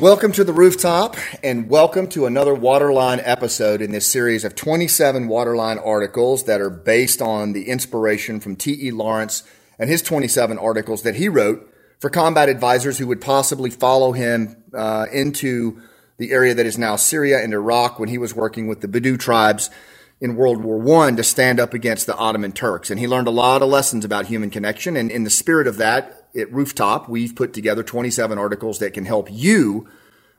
Welcome to the rooftop and welcome to another Waterline episode in this series of 27 Waterline articles that are based on the inspiration from T.E. Lawrence and his 27 articles that he wrote for combat advisors who would possibly follow him uh, into the area that is now Syria and Iraq when he was working with the Bedu tribes in World War I to stand up against the Ottoman Turks. And he learned a lot of lessons about human connection. And in the spirit of that, at Rooftop, we've put together 27 articles that can help you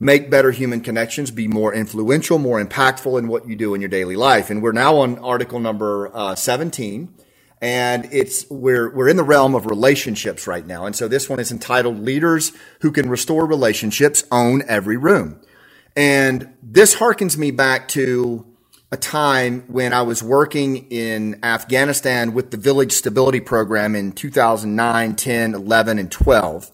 make better human connections, be more influential, more impactful in what you do in your daily life. And we're now on article number uh, 17. And it's, we're, we're in the realm of relationships right now. And so this one is entitled Leaders Who Can Restore Relationships Own Every Room. And this harkens me back to a time when I was working in Afghanistan with the Village Stability Program in 2009, 10, 11, and 12.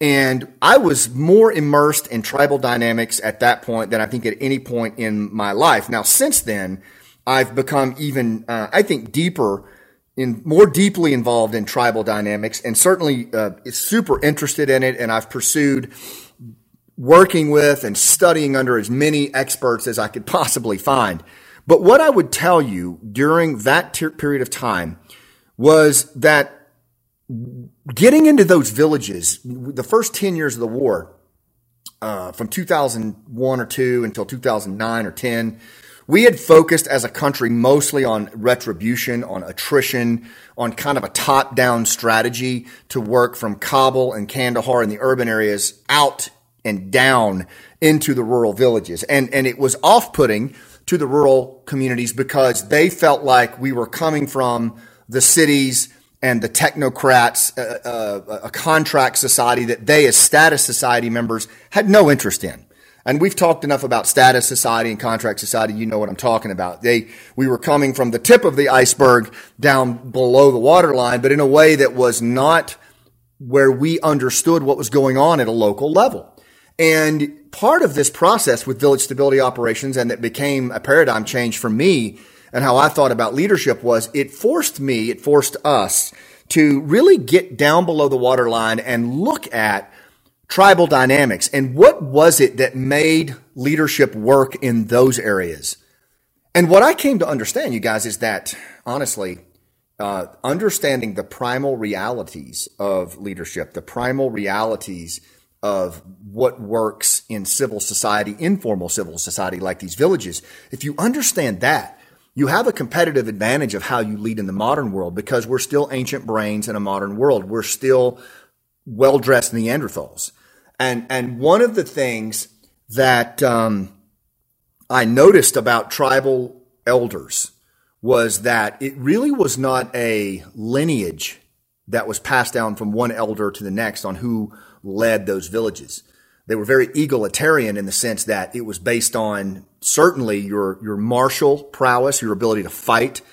And I was more immersed in tribal dynamics at that point than I think at any point in my life. Now, since then, I've become even, uh, I think, deeper in more deeply involved in tribal dynamics and certainly uh, super interested in it. And I've pursued working with and studying under as many experts as I could possibly find. But what I would tell you during that ter- period of time was that getting into those villages, the first 10 years of the war, uh, from 2001 or 2 until 2009 or 10, we had focused as a country mostly on retribution, on attrition, on kind of a top down strategy to work from Kabul and Kandahar in the urban areas out and down into the rural villages. And, and it was off putting to the rural communities because they felt like we were coming from the cities and the technocrats, uh, uh, a contract society that they, as status society members, had no interest in. And we've talked enough about status society and contract society. You know what I'm talking about. They, we were coming from the tip of the iceberg down below the waterline, but in a way that was not where we understood what was going on at a local level. And part of this process with village stability operations and that became a paradigm change for me and how I thought about leadership was it forced me, it forced us to really get down below the waterline and look at tribal dynamics and what was it that made leadership work in those areas. And what I came to understand, you guys, is that honestly, uh, understanding the primal realities of leadership, the primal realities of what works in civil society, informal civil society like these villages, if you understand that, you have a competitive advantage of how you lead in the modern world because we're still ancient brains in a modern world. We're still well dressed Neanderthals. And, and one of the things that um, I noticed about tribal elders was that it really was not a lineage that was passed down from one elder to the next on who led those villages. They were very egalitarian in the sense that it was based on certainly your, your martial prowess, your ability to fight. It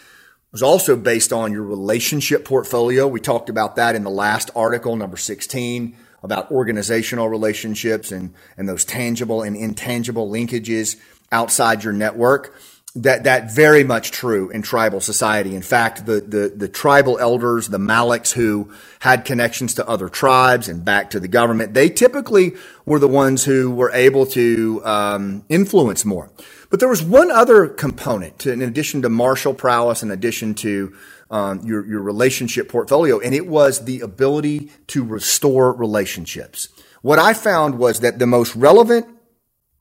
was also based on your relationship portfolio. We talked about that in the last article, number 16, about organizational relationships and, and those tangible and intangible linkages outside your network that that very much true in tribal society. In fact, the, the, the tribal elders, the Maliks who had connections to other tribes and back to the government, they typically were the ones who were able to um, influence more. But there was one other component, to, in addition to martial prowess, in addition to um, your your relationship portfolio, and it was the ability to restore relationships. What I found was that the most relevant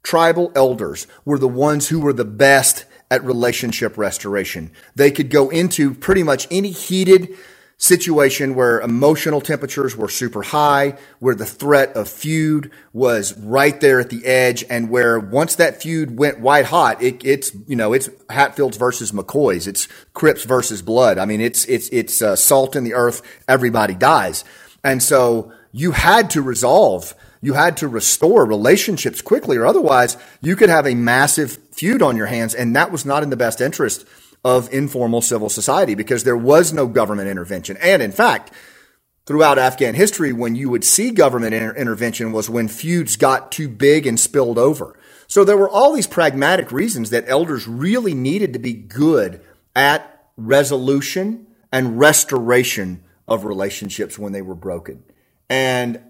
tribal elders were the ones who were the best at relationship restoration. They could go into pretty much any heated situation where emotional temperatures were super high, where the threat of feud was right there at the edge, and where once that feud went white hot, it, it's you know it's Hatfields versus McCoys, it's Crips versus Blood. I mean, it's it's it's uh, salt in the earth. Everybody dies, and so you had to resolve you had to restore relationships quickly, or otherwise you could have a massive feud on your hands. And that was not in the best interest of informal civil society because there was no government intervention. And in fact, throughout Afghan history, when you would see government inter- intervention was when feuds got too big and spilled over. So there were all these pragmatic reasons that elders really needed to be good at resolution and restoration of relationships when they were broken. And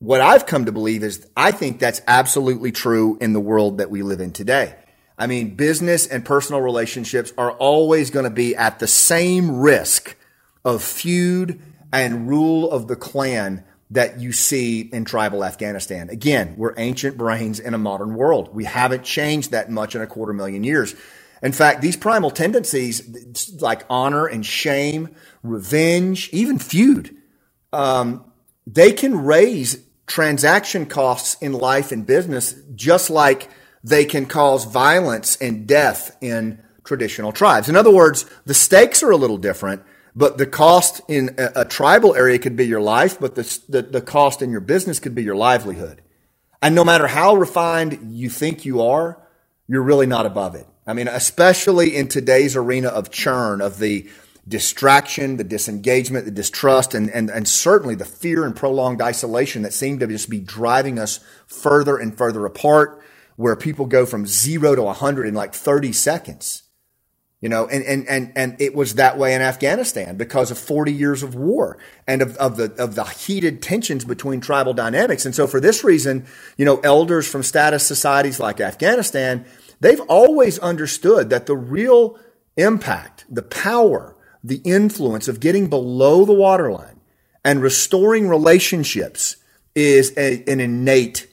what I've come to believe is I think that's absolutely true in the world that we live in today. I mean, business and personal relationships are always going to be at the same risk of feud and rule of the clan that you see in tribal Afghanistan. Again, we're ancient brains in a modern world. We haven't changed that much in a quarter million years. In fact, these primal tendencies like honor and shame, revenge, even feud, um, they can raise transaction costs in life and business, just like they can cause violence and death in traditional tribes. In other words, the stakes are a little different, but the cost in a, a tribal area could be your life, but the, the, the cost in your business could be your livelihood. And no matter how refined you think you are, you're really not above it. I mean, especially in today's arena of churn, of the distraction, the disengagement, the distrust, and, and, and certainly the fear and prolonged isolation that seem to just be driving us further and further apart, where people go from zero to 100 in like 30 seconds. You know, and, and, and, and it was that way in Afghanistan because of 40 years of war and of, of the, of the heated tensions between tribal dynamics. And so for this reason, you know, elders from status societies like Afghanistan, they've always understood that the real impact, the power, the influence of getting below the waterline and restoring relationships is a, an innate,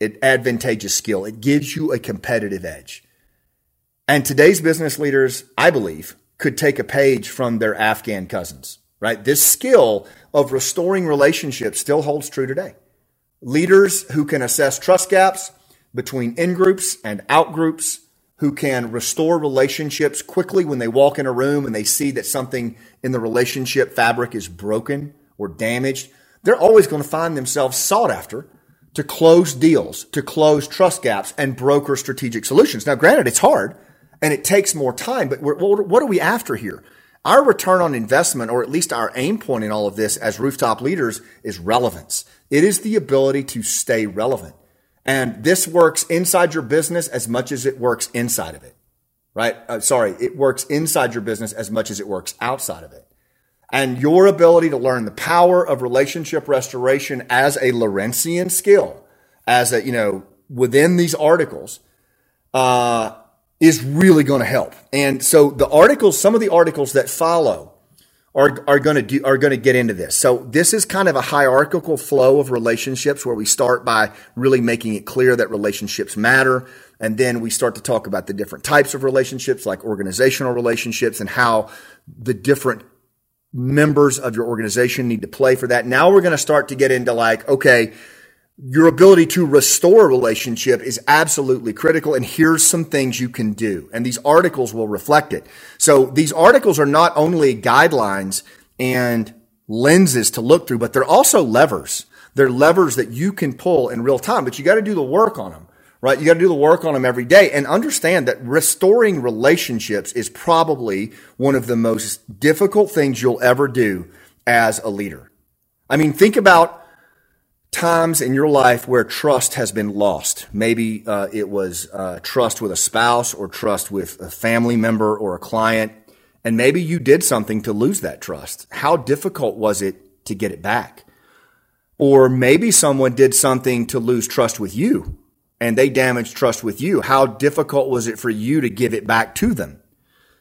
advantageous skill. It gives you a competitive edge. And today's business leaders, I believe, could take a page from their Afghan cousins, right? This skill of restoring relationships still holds true today. Leaders who can assess trust gaps between in groups and out groups who can restore relationships quickly when they walk in a room and they see that something in the relationship fabric is broken or damaged, they're always going to find themselves sought after to close deals, to close trust gaps and broker strategic solutions. Now, granted, it's hard and it takes more time, but what are we after here? Our return on investment, or at least our aim point in all of this as rooftop leaders, is relevance. It is the ability to stay relevant. And this works inside your business as much as it works inside of it, right? Uh, sorry, it works inside your business as much as it works outside of it. And your ability to learn the power of relationship restoration as a Lawrencian skill, as a, you know, within these articles, uh, is really going to help. And so the articles, some of the articles that follow are, are going to do, are going to get into this. So this is kind of a hierarchical flow of relationships where we start by really making it clear that relationships matter. And then we start to talk about the different types of relationships, like organizational relationships and how the different members of your organization need to play for that. Now we're going to start to get into like, okay, your ability to restore a relationship is absolutely critical. And here's some things you can do. And these articles will reflect it. So these articles are not only guidelines and lenses to look through, but they're also levers. They're levers that you can pull in real time, but you got to do the work on them, right? You got to do the work on them every day and understand that restoring relationships is probably one of the most difficult things you'll ever do as a leader. I mean, think about times in your life where trust has been lost. Maybe uh, it was uh, trust with a spouse or trust with a family member or a client. And maybe you did something to lose that trust. How difficult was it to get it back? Or maybe someone did something to lose trust with you and they damaged trust with you. How difficult was it for you to give it back to them?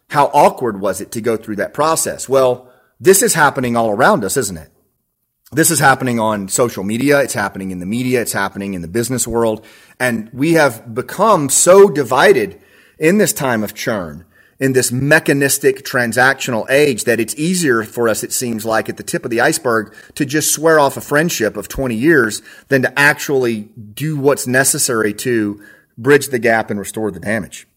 How awkward was it to go through that process? Well, this is happening all around us, isn't it? this is happening on social media. It's happening in the media. It's happening in the business world. And we have become so divided in this time of churn, in this mechanistic transactional age that it's easier for us, it seems like at the tip of the iceberg to just swear off a friendship of 20 years than to actually do what's necessary to bridge the gap and restore the damage.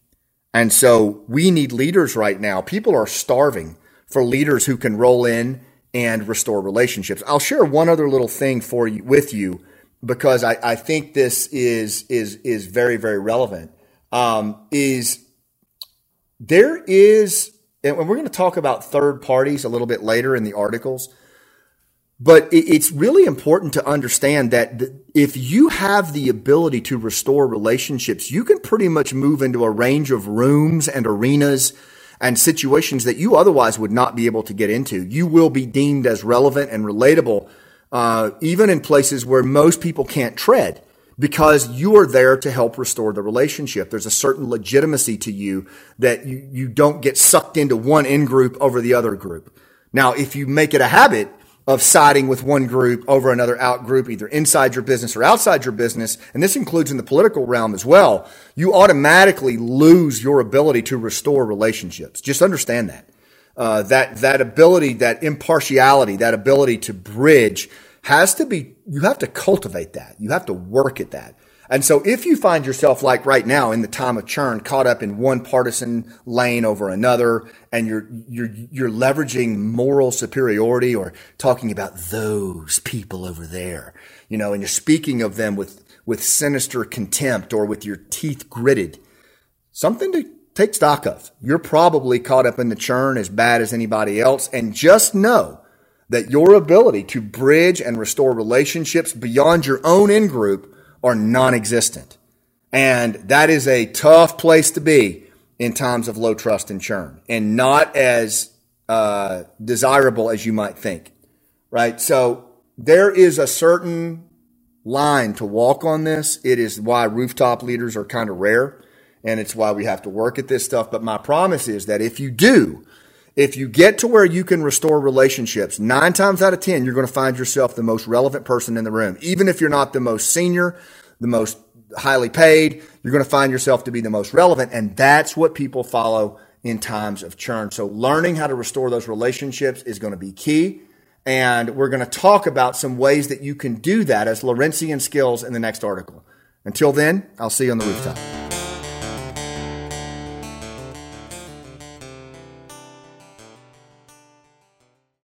And so we need leaders right now. People are starving for leaders who can roll in and restore relationships. I'll share one other little thing for you with you because I, I think this is is is very very relevant. Um, is there is and we're going to talk about third parties a little bit later in the articles. But it's really important to understand that if you have the ability to restore relationships, you can pretty much move into a range of rooms and arenas and situations that you otherwise would not be able to get into. You will be deemed as relevant and relatable uh, even in places where most people can't tread because you are there to help restore the relationship. There's a certain legitimacy to you that you, you don't get sucked into one in group over the other group. Now, if you make it a habit of siding with one group over another out group, either inside your business or outside your business, and this includes in the political realm as well, you automatically lose your ability to restore relationships. Just understand that. Uh, that that ability, that impartiality, that ability to bridge has to be, you have to cultivate that. You have to work at that. And so if you find yourself like right now in the time of churn, caught up in one partisan lane over another, and you're, you're, you're leveraging moral superiority or talking about those people over there, you know, and you're speaking of them with, with sinister contempt or with your teeth gritted, something to take stock of. You're probably caught up in the churn as bad as anybody else. And just know that your ability to bridge and restore relationships beyond your own in group are non existent. And that is a tough place to be in times of low trust and churn and not as uh, desirable as you might think, right? So there is a certain line to walk on this. It is why rooftop leaders are kind of rare and it's why we have to work at this stuff. But my promise is that if you do, if you get to where you can restore relationships, nine times out of 10, you're going to find yourself the most relevant person in the room. Even if you're not the most senior, the most highly paid, you're going to find yourself to be the most relevant. And that's what people follow in times of churn. So learning how to restore those relationships is going to be key. And we're going to talk about some ways that you can do that as Lawrencian skills in the next article. Until then, I'll see you on the rooftop.